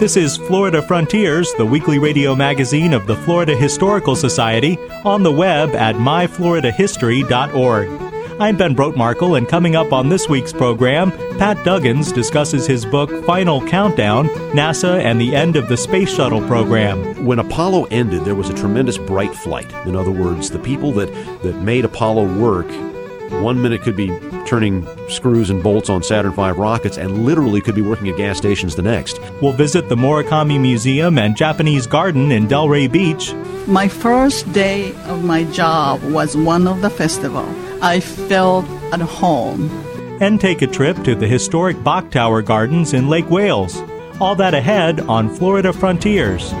This is Florida Frontiers, the weekly radio magazine of the Florida Historical Society, on the web at myfloridahistory.org. I'm Ben Brotemarkle, and coming up on this week's program, Pat Duggins discusses his book Final Countdown NASA and the End of the Space Shuttle Program. When Apollo ended, there was a tremendous bright flight. In other words, the people that, that made Apollo work one minute could be turning screws and bolts on Saturn V rockets and literally could be working at gas stations the next. We'll visit the Morikami Museum and Japanese Garden in Delray Beach. My first day of my job was one of the festival. I felt at home. And take a trip to the historic Bok Tower Gardens in Lake Wales. All that ahead on Florida Frontiers.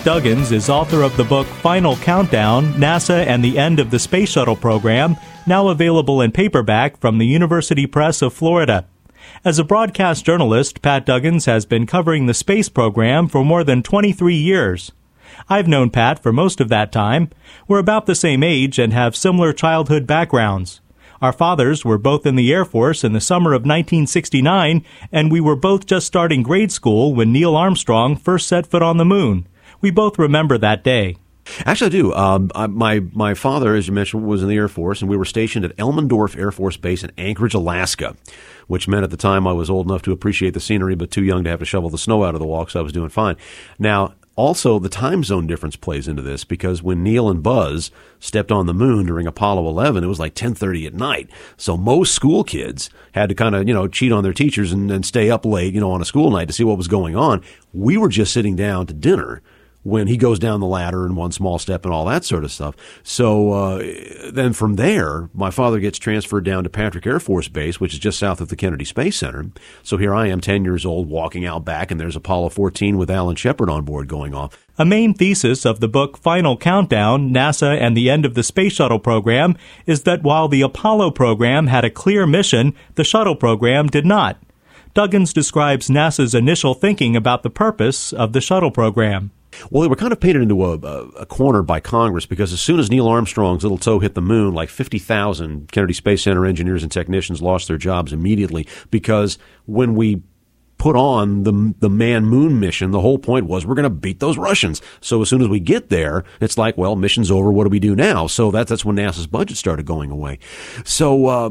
Duggins is author of the book Final Countdown NASA and the End of the Space Shuttle Program, now available in paperback from the University Press of Florida. As a broadcast journalist, Pat Duggins has been covering the space program for more than 23 years. I've known Pat for most of that time. We're about the same age and have similar childhood backgrounds. Our fathers were both in the Air Force in the summer of 1969, and we were both just starting grade school when Neil Armstrong first set foot on the moon. We both remember that day. Actually, I do. Um, I, my my father, as you mentioned, was in the Air Force, and we were stationed at Elmendorf Air Force Base in Anchorage, Alaska, which meant at the time I was old enough to appreciate the scenery, but too young to have to shovel the snow out of the walk, so I was doing fine. Now, also, the time zone difference plays into this because when Neil and Buzz stepped on the moon during Apollo 11, it was like 10:30 at night. So most school kids had to kind of you know cheat on their teachers and, and stay up late, you know, on a school night to see what was going on. We were just sitting down to dinner when he goes down the ladder in one small step and all that sort of stuff. So uh, then from there, my father gets transferred down to Patrick Air Force Base, which is just south of the Kennedy Space Center. So here I am, 10 years old, walking out back, and there's Apollo 14 with Alan Shepard on board going off. A main thesis of the book Final Countdown, NASA and the End of the Space Shuttle Program, is that while the Apollo program had a clear mission, the shuttle program did not. Duggins describes NASA's initial thinking about the purpose of the shuttle program. Well, they were kind of painted into a, a, a, corner by Congress because as soon as Neil Armstrong's little toe hit the moon, like 50,000 Kennedy Space Center engineers and technicians lost their jobs immediately because when we put on the the man moon mission, the whole point was we're going to beat those Russians. So as soon as we get there, it's like, well, mission's over. What do we do now? So that that's when NASA's budget started going away. So uh,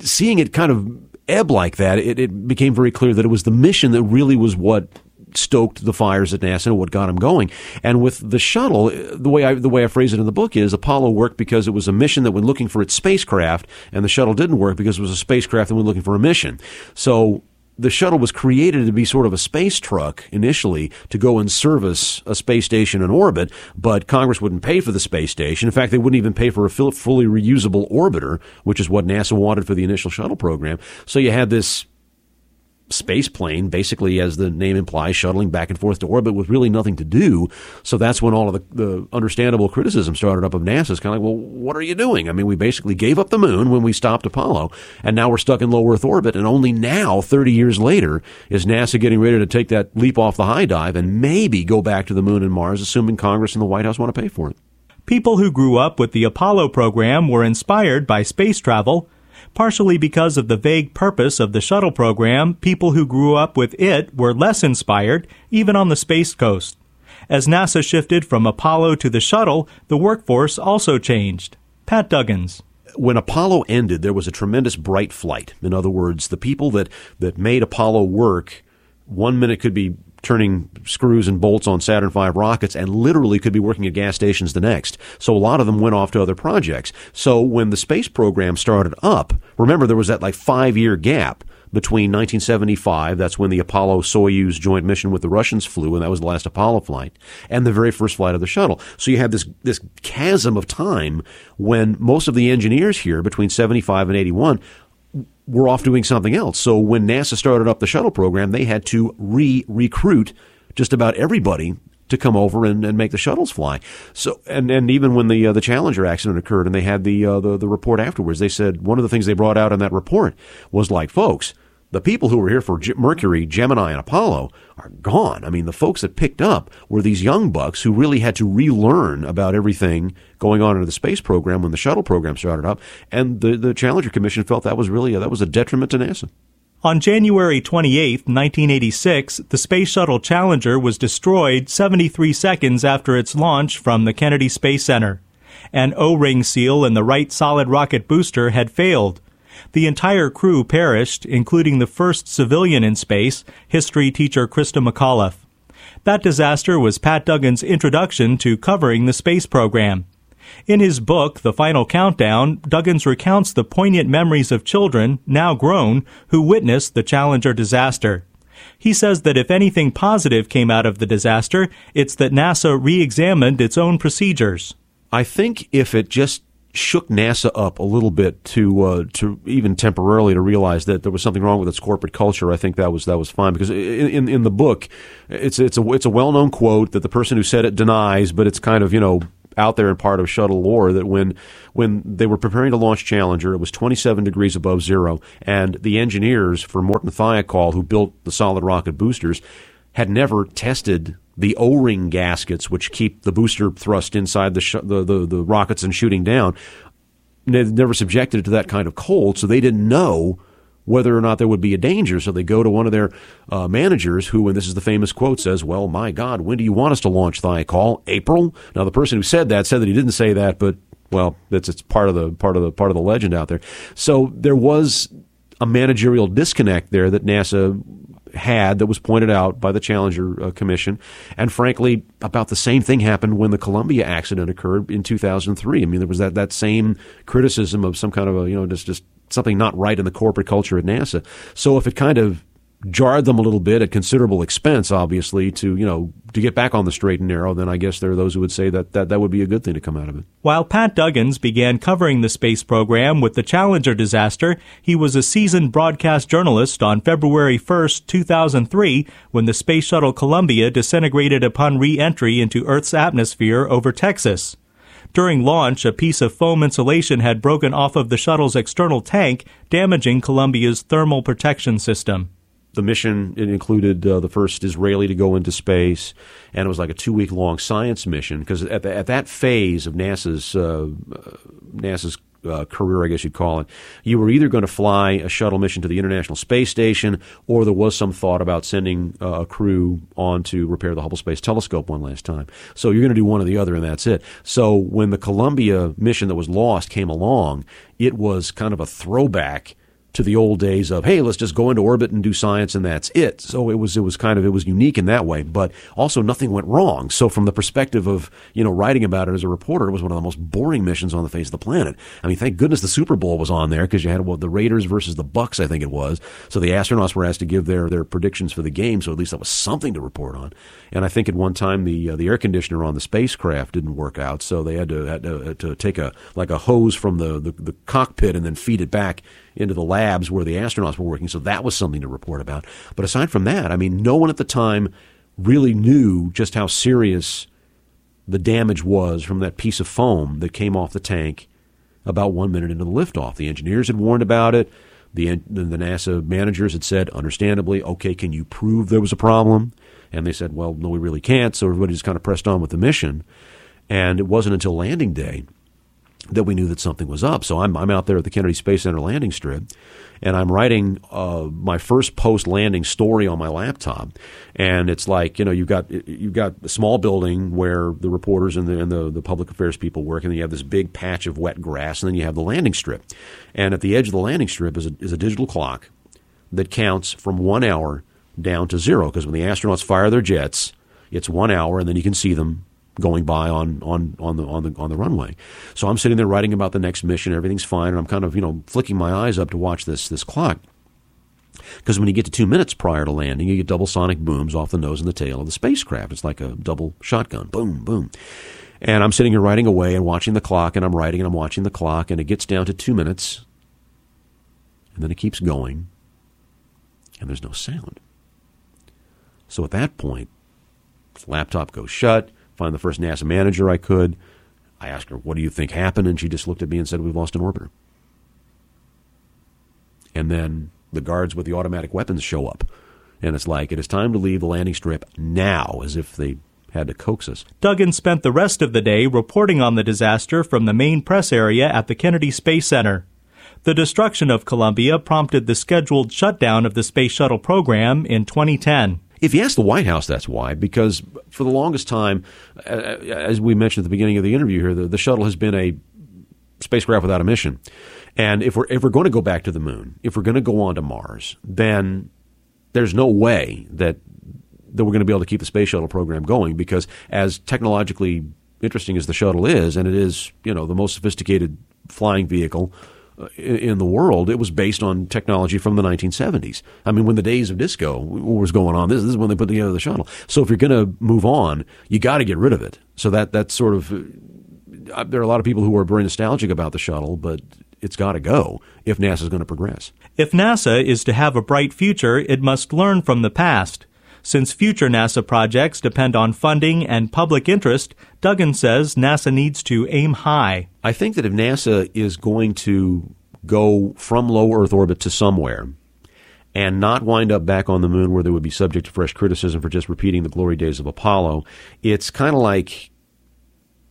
seeing it kind of ebb like that, it, it became very clear that it was the mission that really was what stoked the fires at NASA and what got them going. And with the shuttle, the way I the way I phrase it in the book is Apollo worked because it was a mission that went looking for its spacecraft, and the shuttle didn't work because it was a spacecraft that went looking for a mission. So the shuttle was created to be sort of a space truck initially to go and service a space station in orbit, but Congress wouldn't pay for the space station. In fact, they wouldn't even pay for a fully reusable orbiter, which is what NASA wanted for the initial shuttle program. So you had this space plane, basically, as the name implies, shuttling back and forth to orbit with really nothing to do. So that's when all of the, the understandable criticism started up of NASA. It's kind of like, well, what are you doing? I mean, we basically gave up the moon when we stopped Apollo, and now we're stuck in low Earth orbit. And only now, 30 years later, is NASA getting ready to take that leap off the high dive and maybe go back to the moon and Mars, assuming Congress and the White House want to pay for it. People who grew up with the Apollo program were inspired by space travel Partially because of the vague purpose of the shuttle program, people who grew up with it were less inspired, even on the Space Coast. As NASA shifted from Apollo to the shuttle, the workforce also changed. Pat Duggins when Apollo ended, there was a tremendous bright flight. In other words, the people that, that made Apollo work, one minute could be turning screws and bolts on Saturn V rockets and literally could be working at gas stations the next. So a lot of them went off to other projects. So when the space program started up, remember there was that like five year gap between 1975, that's when the Apollo Soyuz joint mission with the Russians flew, and that was the last Apollo flight, and the very first flight of the shuttle. So you have this, this chasm of time when most of the engineers here between 75 and 81 were off doing something else. So when NASA started up the shuttle program, they had to re recruit just about everybody to come over and, and make the shuttles fly. So and, and even when the uh, the Challenger accident occurred and they had the, uh, the the report afterwards, they said one of the things they brought out in that report was like, folks, the people who were here for Mercury, Gemini, and Apollo are gone. I mean, the folks that picked up were these young bucks who really had to relearn about everything going on in the space program when the shuttle program started up. And the, the Challenger Commission felt that was really a, that was a detriment to NASA. On January 28, 1986, the Space Shuttle Challenger was destroyed 73 seconds after its launch from the Kennedy Space Center. An O-ring seal in the right solid rocket booster had failed. The entire crew perished, including the first civilian in space, history teacher Christa McAuliffe. That disaster was Pat Duggins' introduction to covering the space program. In his book, The Final Countdown, Duggins recounts the poignant memories of children, now grown, who witnessed the Challenger disaster. He says that if anything positive came out of the disaster, it's that NASA re examined its own procedures. I think if it just shook NASA up a little bit to uh, to even temporarily to realize that there was something wrong with its corporate culture. I think that was that was fine because in in the book, it's it's a it's a well known quote that the person who said it denies, but it's kind of you know out there and part of shuttle lore that when when they were preparing to launch Challenger, it was 27 degrees above zero, and the engineers for Morton Thiokol, who built the solid rocket boosters, had never tested the O-ring gaskets, which keep the booster thrust inside the, sh- the, the, the rockets and shooting down. They never subjected it to that kind of cold, so they didn't know whether or not there would be a danger. So they go to one of their uh, managers, who, and this is the famous quote, says, "Well, my God, when do you want us to launch Thiokol? April." Now, the person who said that said that he didn't say that, but well, that's it's part of the part of the part of the legend out there. So there was a managerial disconnect there that NASA had that was pointed out by the Challenger uh, Commission. And frankly, about the same thing happened when the Columbia accident occurred in 2003. I mean, there was that, that same criticism of some kind of a, you know, just, just something not right in the corporate culture at NASA. So if it kind of jarred them a little bit at considerable expense, obviously, to you know to get back on the straight and narrow, then I guess there are those who would say that that, that would be a good thing to come out of it. While Pat Duggins began covering the space program with the Challenger disaster, he was a seasoned broadcast journalist on February 1, 2003, when the Space Shuttle Columbia disintegrated upon re-entry into Earth's atmosphere over Texas. During launch, a piece of foam insulation had broken off of the shuttle's external tank, damaging Columbia's thermal protection system the mission it included uh, the first Israeli to go into space, and it was like a two week long science mission because at, at that phase of NASA's uh, NASA's uh, career, I guess you'd call it. You were either going to fly a shuttle mission to the International Space Station, or there was some thought about sending uh, a crew on to repair the Hubble Space Telescope one last time. So you're going to do one or the other, and that's it. So when the Columbia mission that was lost came along, it was kind of a throwback to the old days of hey let's just go into orbit and do science and that's it. So it was it was kind of it was unique in that way but also nothing went wrong. So from the perspective of you know writing about it as a reporter it was one of the most boring missions on the face of the planet. I mean thank goodness the super bowl was on there because you had what the raiders versus the bucks i think it was. So the astronauts were asked to give their their predictions for the game so at least that was something to report on. And i think at one time the uh, the air conditioner on the spacecraft didn't work out so they had to had to, to take a like a hose from the, the the cockpit and then feed it back into the labs where the astronauts were working. So that was something to report about. But aside from that, I mean, no one at the time really knew just how serious the damage was from that piece of foam that came off the tank about one minute into the liftoff. The engineers had warned about it. The, the NASA managers had said, understandably, okay, can you prove there was a problem? And they said, well, no, we really can't. So everybody just kind of pressed on with the mission. And it wasn't until landing day that we knew that something was up. So I'm, I'm out there at the Kennedy Space Center landing strip, and I'm writing uh, my first post landing story on my laptop. And it's like you know you've got you've got a small building where the reporters and the and the, the public affairs people work, and then you have this big patch of wet grass, and then you have the landing strip. And at the edge of the landing strip is a, is a digital clock that counts from one hour down to zero because when the astronauts fire their jets, it's one hour, and then you can see them going by on, on, on the on the on the runway. So I'm sitting there writing about the next mission. Everything's fine, and I'm kind of you know flicking my eyes up to watch this this clock. Because when you get to two minutes prior to landing, you get double sonic booms off the nose and the tail of the spacecraft. It's like a double shotgun, boom, boom. And I'm sitting here writing away and watching the clock, and I'm writing and I'm watching the clock, and it gets down to two minutes, and then it keeps going, and there's no sound. So at that point, laptop goes shut find the first NASA manager I could. I asked her, What do you think happened? And she just looked at me and said, We've lost an orbiter. And then the guards with the automatic weapons show up. And it's like, It is time to leave the landing strip now, as if they had to coax us. Duggins spent the rest of the day reporting on the disaster from the main press area at the Kennedy Space Center. The destruction of Columbia prompted the scheduled shutdown of the Space Shuttle program in 2010. If you ask the White House, that's why, because for the longest time, as we mentioned at the beginning of the interview here, the, the shuttle has been a spacecraft without a mission. And if we're we're going to go back to the moon, if we're going to go on to Mars, then there's no way that that we're going to be able to keep the space shuttle program going because as technologically interesting as the shuttle is, and it is, you know, the most sophisticated flying vehicle in the world, it was based on technology from the 1970s. I mean, when the days of disco was going on, this, this is when they put together the shuttle. So if you're going to move on, you got to get rid of it. So that that's sort of uh, there are a lot of people who are very nostalgic about the shuttle, but it's got to go if NASA is going to progress. If NASA is to have a bright future, it must learn from the past. Since future NASA projects depend on funding and public interest, Duggins says NASA needs to aim high. I think that if NASA is going to go from low Earth orbit to somewhere, and not wind up back on the moon where they would be subject to fresh criticism for just repeating the glory days of Apollo. It's kind of like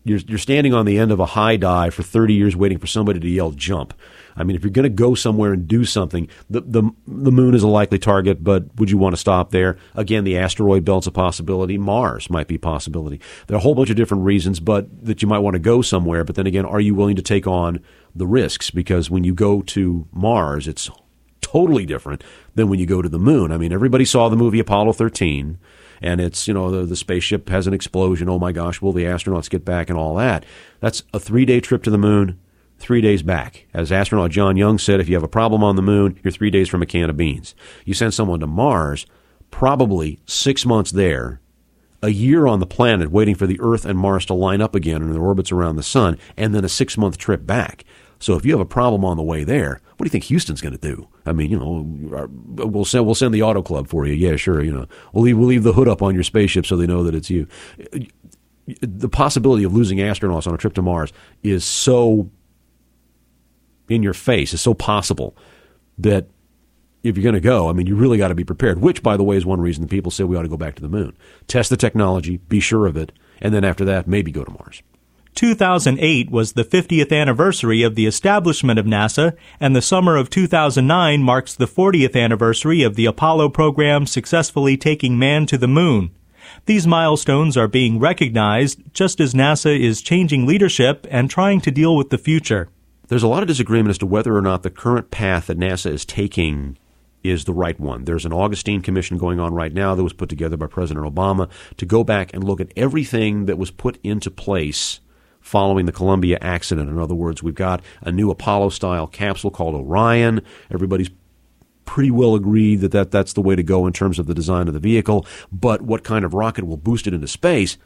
you're, you're standing on the end of a high dive for 30 years waiting for somebody to yell jump. I mean, if you're going to go somewhere and do something, the, the, the moon is a likely target, but would you want to stop there? Again, the asteroid belt's a possibility. Mars might be a possibility. There are a whole bunch of different reasons, but that you might want to go somewhere. But then again, are you willing to take on the risks? Because when you go to Mars, it's totally different than when you go to the moon. I mean, everybody saw the movie Apollo 13 and it's you know the, the spaceship has an explosion. Oh my gosh, will the astronauts get back and all that? That's a three day trip to the moon, three days back. As astronaut John Young said, if you have a problem on the moon, you're three days from a can of beans. You send someone to Mars, probably six months there, a year on the planet waiting for the Earth and Mars to line up again in their orbits around the sun, and then a six month trip back. So if you have a problem on the way there, what do you think Houston's going to do? I mean, you know, we'll send we'll send the auto club for you. Yeah, sure. You know, we'll leave we'll leave the hood up on your spaceship so they know that it's you. The possibility of losing astronauts on a trip to Mars is so in your face. It's so possible that if you're going to go, I mean, you really got to be prepared. Which, by the way, is one reason people say we ought to go back to the moon. Test the technology, be sure of it, and then after that, maybe go to Mars. 2008 was the 50th anniversary of the establishment of NASA, and the summer of 2009 marks the 40th anniversary of the Apollo program successfully taking man to the moon. These milestones are being recognized just as NASA is changing leadership and trying to deal with the future. There's a lot of disagreement as to whether or not the current path that NASA is taking is the right one. There's an Augustine Commission going on right now that was put together by President Obama to go back and look at everything that was put into place following the Columbia accident. In other words, we've got a new Apollo style capsule called Orion. Everybody's pretty well agreed that, that that's the way to go in terms of the design of the vehicle. But what kind of rocket will boost it into space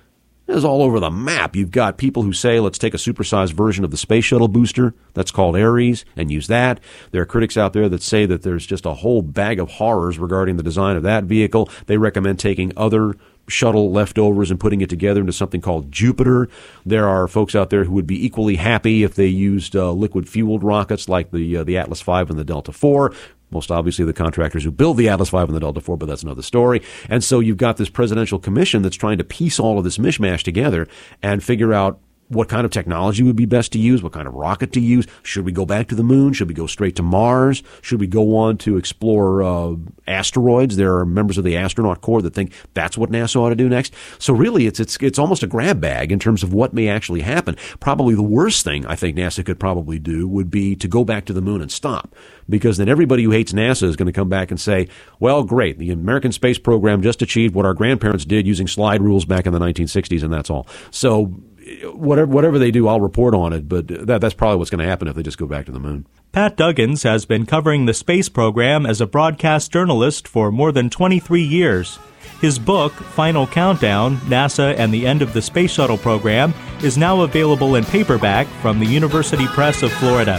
is all over the map. You've got people who say, let's take a supersized version of the space shuttle booster that's called Ares and use that. There are critics out there that say that there's just a whole bag of horrors regarding the design of that vehicle. They recommend taking other shuttle leftovers and putting it together into something called Jupiter. There are folks out there who would be equally happy if they used uh, liquid fueled rockets like the uh, the Atlas V and the Delta IV. Most obviously, the contractors who build the Atlas V and the Delta IV, but that's another story. And so you've got this presidential commission that's trying to piece all of this mishmash together and figure out what kind of technology would be best to use, what kind of rocket to use. Should we go back to the moon? Should we go straight to Mars? Should we go on to explore uh, asteroids? There are members of the astronaut corps that think that's what NASA ought to do next. So really, it's it's it's almost a grab bag in terms of what may actually happen. Probably the worst thing I think NASA could probably do would be to go back to the moon and stop, because then everybody who hates NASA is going to come back and say, "Well, great, the American space program just achieved what our grandparents did using slide rules back in the 1960s, and that's all." So whatever whatever they do, I'll report on it. But that, that's probably what's going to happen if they just go back to the moon. Pat Duggins has been covering the space program as a broadcast journalist for more than 23 years. His book, Final Countdown NASA and the End of the Space Shuttle Program, is now available in paperback from the University Press of Florida.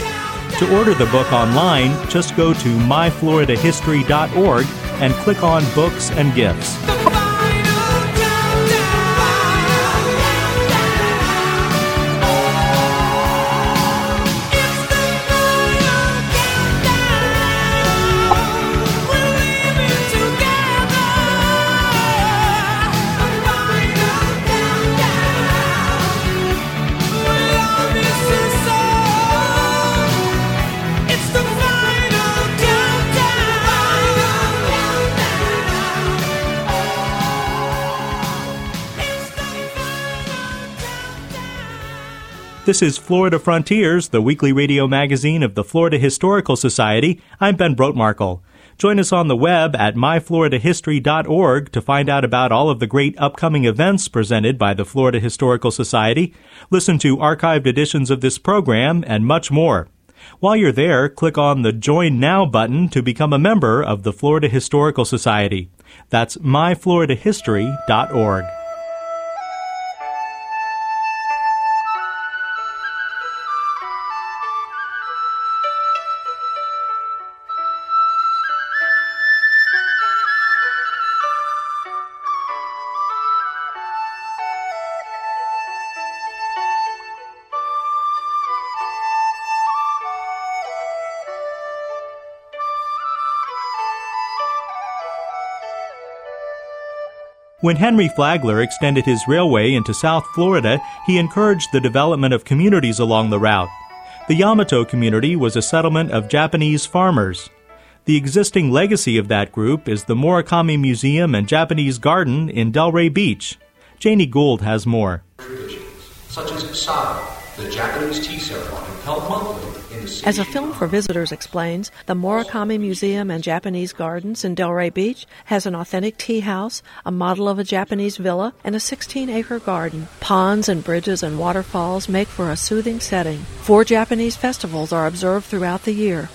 To order the book online, just go to myfloridahistory.org and click on Books and Gifts. This is Florida Frontiers, the weekly radio magazine of the Florida Historical Society. I'm Ben Brotemarkle. Join us on the web at myfloridahistory.org to find out about all of the great upcoming events presented by the Florida Historical Society. Listen to archived editions of this program and much more. While you're there, click on the Join Now button to become a member of the Florida Historical Society. That's myfloridahistory.org. When Henry Flagler extended his railway into South Florida, he encouraged the development of communities along the route. The Yamato community was a settlement of Japanese farmers. The existing legacy of that group is the Morikami Museum and Japanese Garden in Delray Beach. Janie Gould has more. Traditions Such as Sado, the Japanese tea ceremony, as a film for visitors explains, the Morikami Museum and Japanese Gardens in Delray Beach has an authentic tea house, a model of a Japanese villa, and a 16 acre garden. Ponds and bridges and waterfalls make for a soothing setting. Four Japanese festivals are observed throughout the year.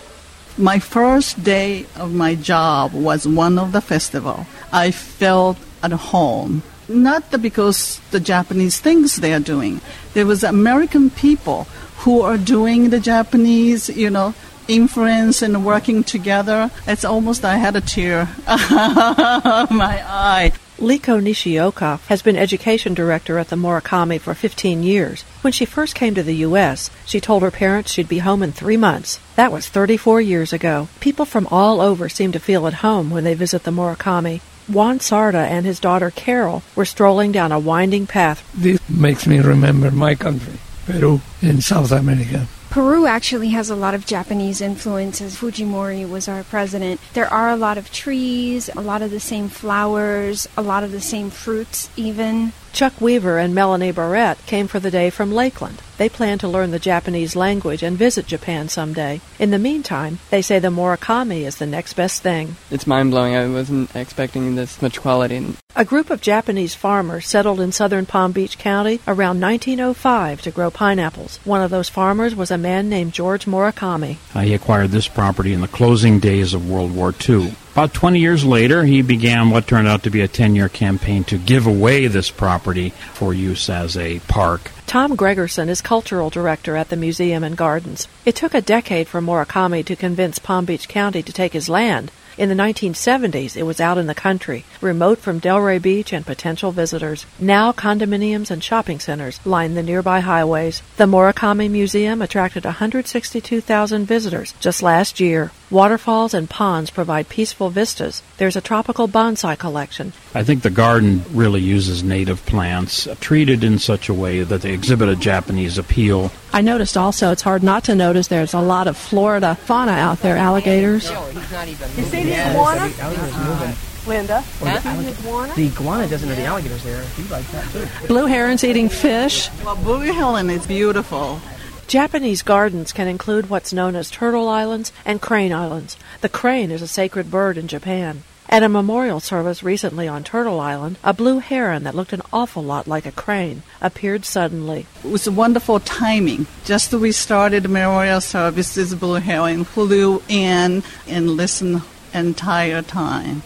My first day of my job was one of the festival. I felt at home not because the Japanese things they are doing. There was American people who are doing the Japanese, you know, influence and working together. It's almost I had a tear my eye. Reiko Nishioka has been education director at the Morikami for 15 years. When she first came to the U.S., she told her parents she'd be home in three months. That was 34 years ago. People from all over seem to feel at home when they visit the Morikami. Juan Sarda and his daughter Carol were strolling down a winding path. This makes me remember my country, Peru, in South America. Peru actually has a lot of Japanese influences. Fujimori was our president. There are a lot of trees, a lot of the same flowers, a lot of the same fruits, even. Chuck Weaver and Melanie Barrett came for the day from Lakeland. They plan to learn the Japanese language and visit Japan someday. In the meantime, they say the Morikami is the next best thing. It's mind blowing. I wasn't expecting this much quality. A group of Japanese farmers settled in southern Palm Beach County around 1905 to grow pineapples. One of those farmers was a man named George Morikami. Uh, he acquired this property in the closing days of World War II. About 20 years later, he began what turned out to be a 10 year campaign to give away this property for use as a park. Tom Gregerson is cultural director at the museum and gardens. It took a decade for Morikami to convince Palm Beach County to take his land. In the 1970s, it was out in the country, remote from Delray Beach and potential visitors. Now, condominiums and shopping centers line the nearby highways. The Morikami Museum attracted 162,000 visitors just last year. Waterfalls and ponds provide peaceful vistas. There's a tropical bonsai collection. I think the garden really uses native plants, treated in such a way that they exhibit a Japanese appeal. I noticed also it's hard not to notice there's a lot of Florida fauna out there, alligators. No, he's not even You see the iguana? Linda, huh? the iguana doesn't know the alligators there. He likes that too. Blue herons eating fish. Well, Blue Heron is beautiful. Japanese gardens can include what's known as Turtle Islands and Crane Islands. The crane is a sacred bird in Japan. At a memorial service recently on Turtle Island, a blue heron that looked an awful lot like a crane appeared suddenly. It was wonderful timing. Just as we started the memorial service, this blue heron flew in and listened entire time.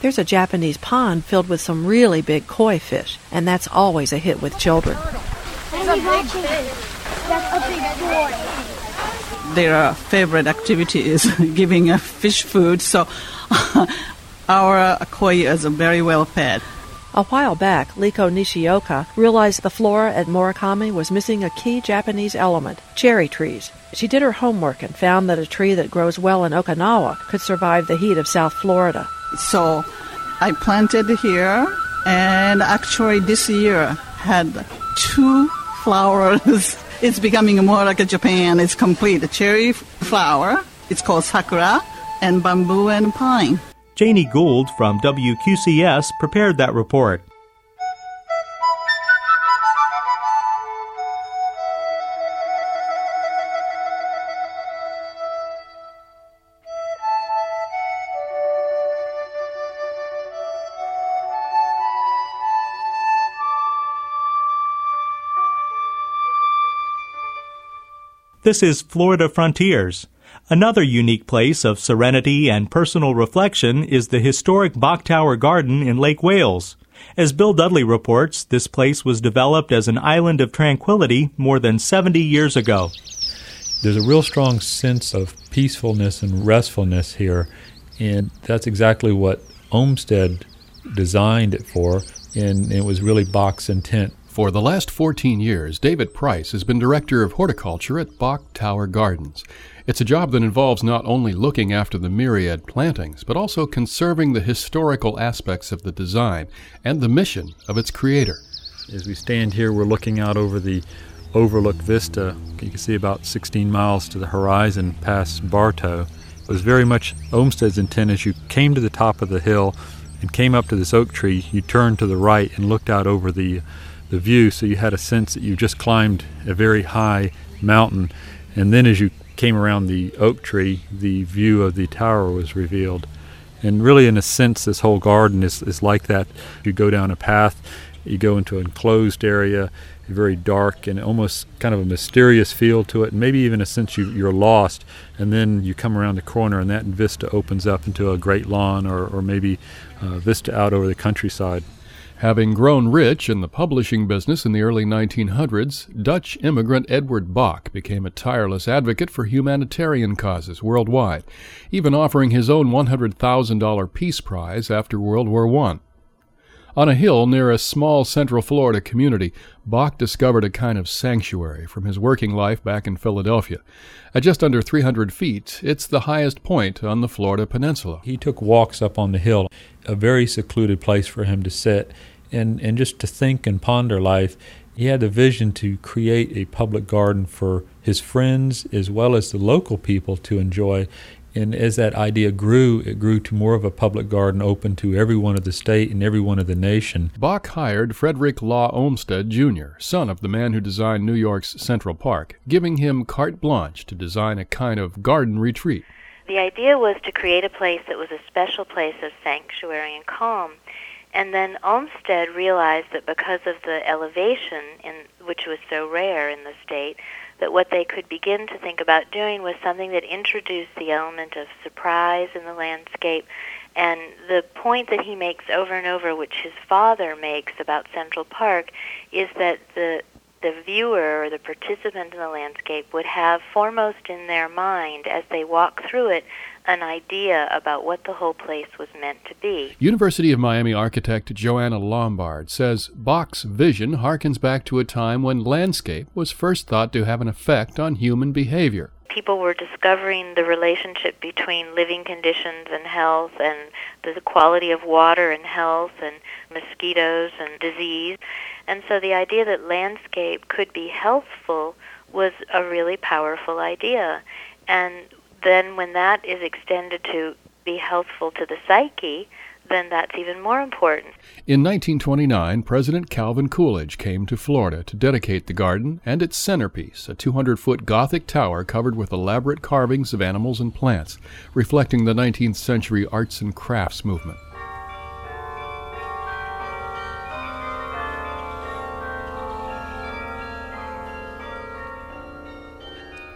There's a Japanese pond filled with some really big koi fish, and that's always a hit with children. It's a big fish. That's a big boy. Their favorite activity is giving a fish food, so our uh, koi is very well fed. A while back, Reiko Nishioka realized the flora at Morikami was missing a key Japanese element cherry trees. She did her homework and found that a tree that grows well in Okinawa could survive the heat of South Florida. So I planted here, and actually this year had two flowers. It's becoming more like a Japan. It's complete. A cherry flower. It's called sakura, and bamboo and pine. Janie Gould from WQCS prepared that report. This is Florida Frontiers. Another unique place of serenity and personal reflection is the historic Bok Tower Garden in Lake Wales. As Bill Dudley reports, this place was developed as an island of tranquility more than 70 years ago. There's a real strong sense of peacefulness and restfulness here, and that's exactly what Olmsted designed it for, and it was really Bok's intent. For the last 14 years, David Price has been director of horticulture at Bach Tower Gardens. It's a job that involves not only looking after the myriad plantings, but also conserving the historical aspects of the design and the mission of its creator. As we stand here, we're looking out over the overlook vista. You can see about 16 miles to the horizon past Bartow. It was very much Olmsted's intent as you came to the top of the hill and came up to this oak tree, you turned to the right and looked out over the the view, so you had a sense that you just climbed a very high mountain. And then as you came around the oak tree, the view of the tower was revealed. And really, in a sense, this whole garden is, is like that. You go down a path, you go into an enclosed area, very dark and almost kind of a mysterious feel to it, and maybe even a sense you, you're lost. And then you come around the corner, and that vista opens up into a great lawn or, or maybe a vista out over the countryside. Having grown rich in the publishing business in the early 1900s, Dutch immigrant Edward Bok became a tireless advocate for humanitarian causes worldwide, even offering his own $100,000 Peace Prize after World War I. On a hill near a small Central Florida community, Bok discovered a kind of sanctuary from his working life back in Philadelphia. At just under 300 feet, it's the highest point on the Florida peninsula. He took walks up on the hill, a very secluded place for him to sit and, and just to think and ponder life. He had the vision to create a public garden for his friends as well as the local people to enjoy. And as that idea grew, it grew to more of a public garden open to everyone of the state and everyone of the nation. Bok hired Frederick Law Olmsted Jr., son of the man who designed New York's Central Park, giving him carte blanche to design a kind of garden retreat. The idea was to create a place that was a special place of sanctuary and calm. And then Olmsted realized that because of the elevation, in, which was so rare in the state, that what they could begin to think about doing was something that introduced the element of surprise in the landscape. And the point that he makes over and over, which his father makes about Central Park, is that the the viewer or the participant in the landscape would have foremost in their mind as they walk through it an idea about what the whole place was meant to be. University of Miami architect Joanna Lombard says Bok's vision harkens back to a time when landscape was first thought to have an effect on human behavior. People were discovering the relationship between living conditions and health and the quality of water and health and mosquitoes and disease. And so the idea that landscape could be healthful was a really powerful idea. And then when that is extended to be healthful to the psyche, then that's even more important. In 1929, President Calvin Coolidge came to Florida to dedicate the garden and its centerpiece, a 200 foot Gothic tower covered with elaborate carvings of animals and plants, reflecting the 19th century arts and crafts movement.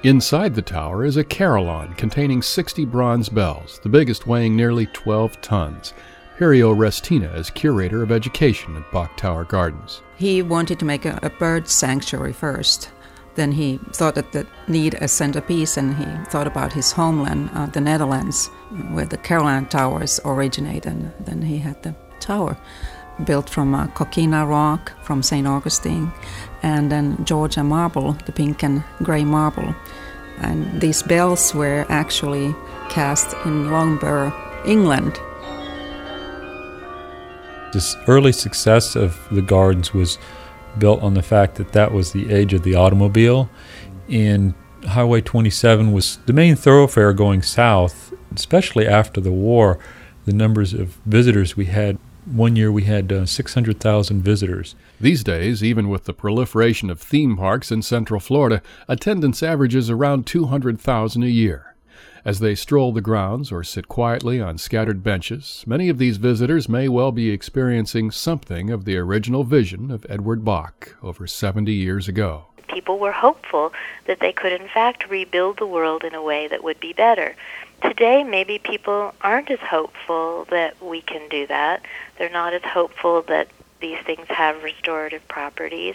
Inside the tower is a carillon containing 60 bronze bells, the biggest weighing nearly 12 tons. Perio Restina is curator of education at Bok Tower Gardens. He wanted to make a, a bird sanctuary first. Then he thought that that need a centerpiece, and he thought about his homeland, uh, the Netherlands, where the carillon Towers originate, and then he had the tower built from uh, coquina rock from St. Augustine, and then Georgia marble, the pink and gray marble. And these bells were actually cast in Loughborough, England. This early success of the gardens was built on the fact that that was the age of the automobile, and Highway 27 was the main thoroughfare going south, especially after the war. The numbers of visitors we had one year we had uh, 600,000 visitors. These days, even with the proliferation of theme parks in Central Florida, attendance averages around 200,000 a year. As they stroll the grounds or sit quietly on scattered benches, many of these visitors may well be experiencing something of the original vision of Edward Bok over 70 years ago. People were hopeful that they could, in fact, rebuild the world in a way that would be better. Today, maybe people aren't as hopeful that we can do that. They're not as hopeful that these things have restorative properties,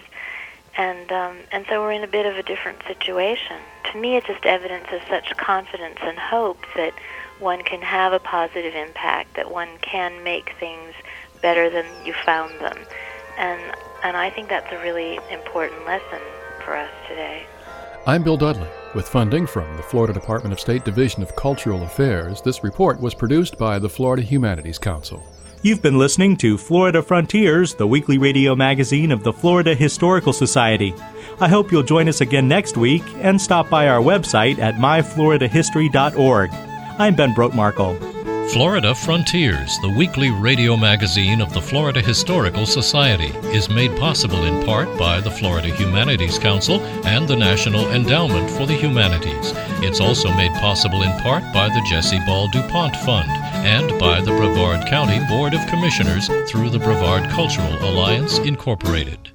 and um, and so we're in a bit of a different situation. To me, it's just evidence of such confidence and hope that one can have a positive impact, that one can make things better than you found them, and and I think that's a really important lesson for us today. I'm Bill Dudley. With funding from the Florida Department of State Division of Cultural Affairs, this report was produced by the Florida Humanities Council. You've been listening to Florida Frontiers, the weekly radio magazine of the Florida Historical Society. I hope you'll join us again next week and stop by our website at myfloridahistory.org. I'm Ben Brotemarkle. Florida Frontiers, the weekly radio magazine of the Florida Historical Society, is made possible in part by the Florida Humanities Council and the National Endowment for the Humanities. It's also made possible in part by the Jesse Ball DuPont Fund and by the Brevard County Board of Commissioners through the Brevard Cultural Alliance, Incorporated.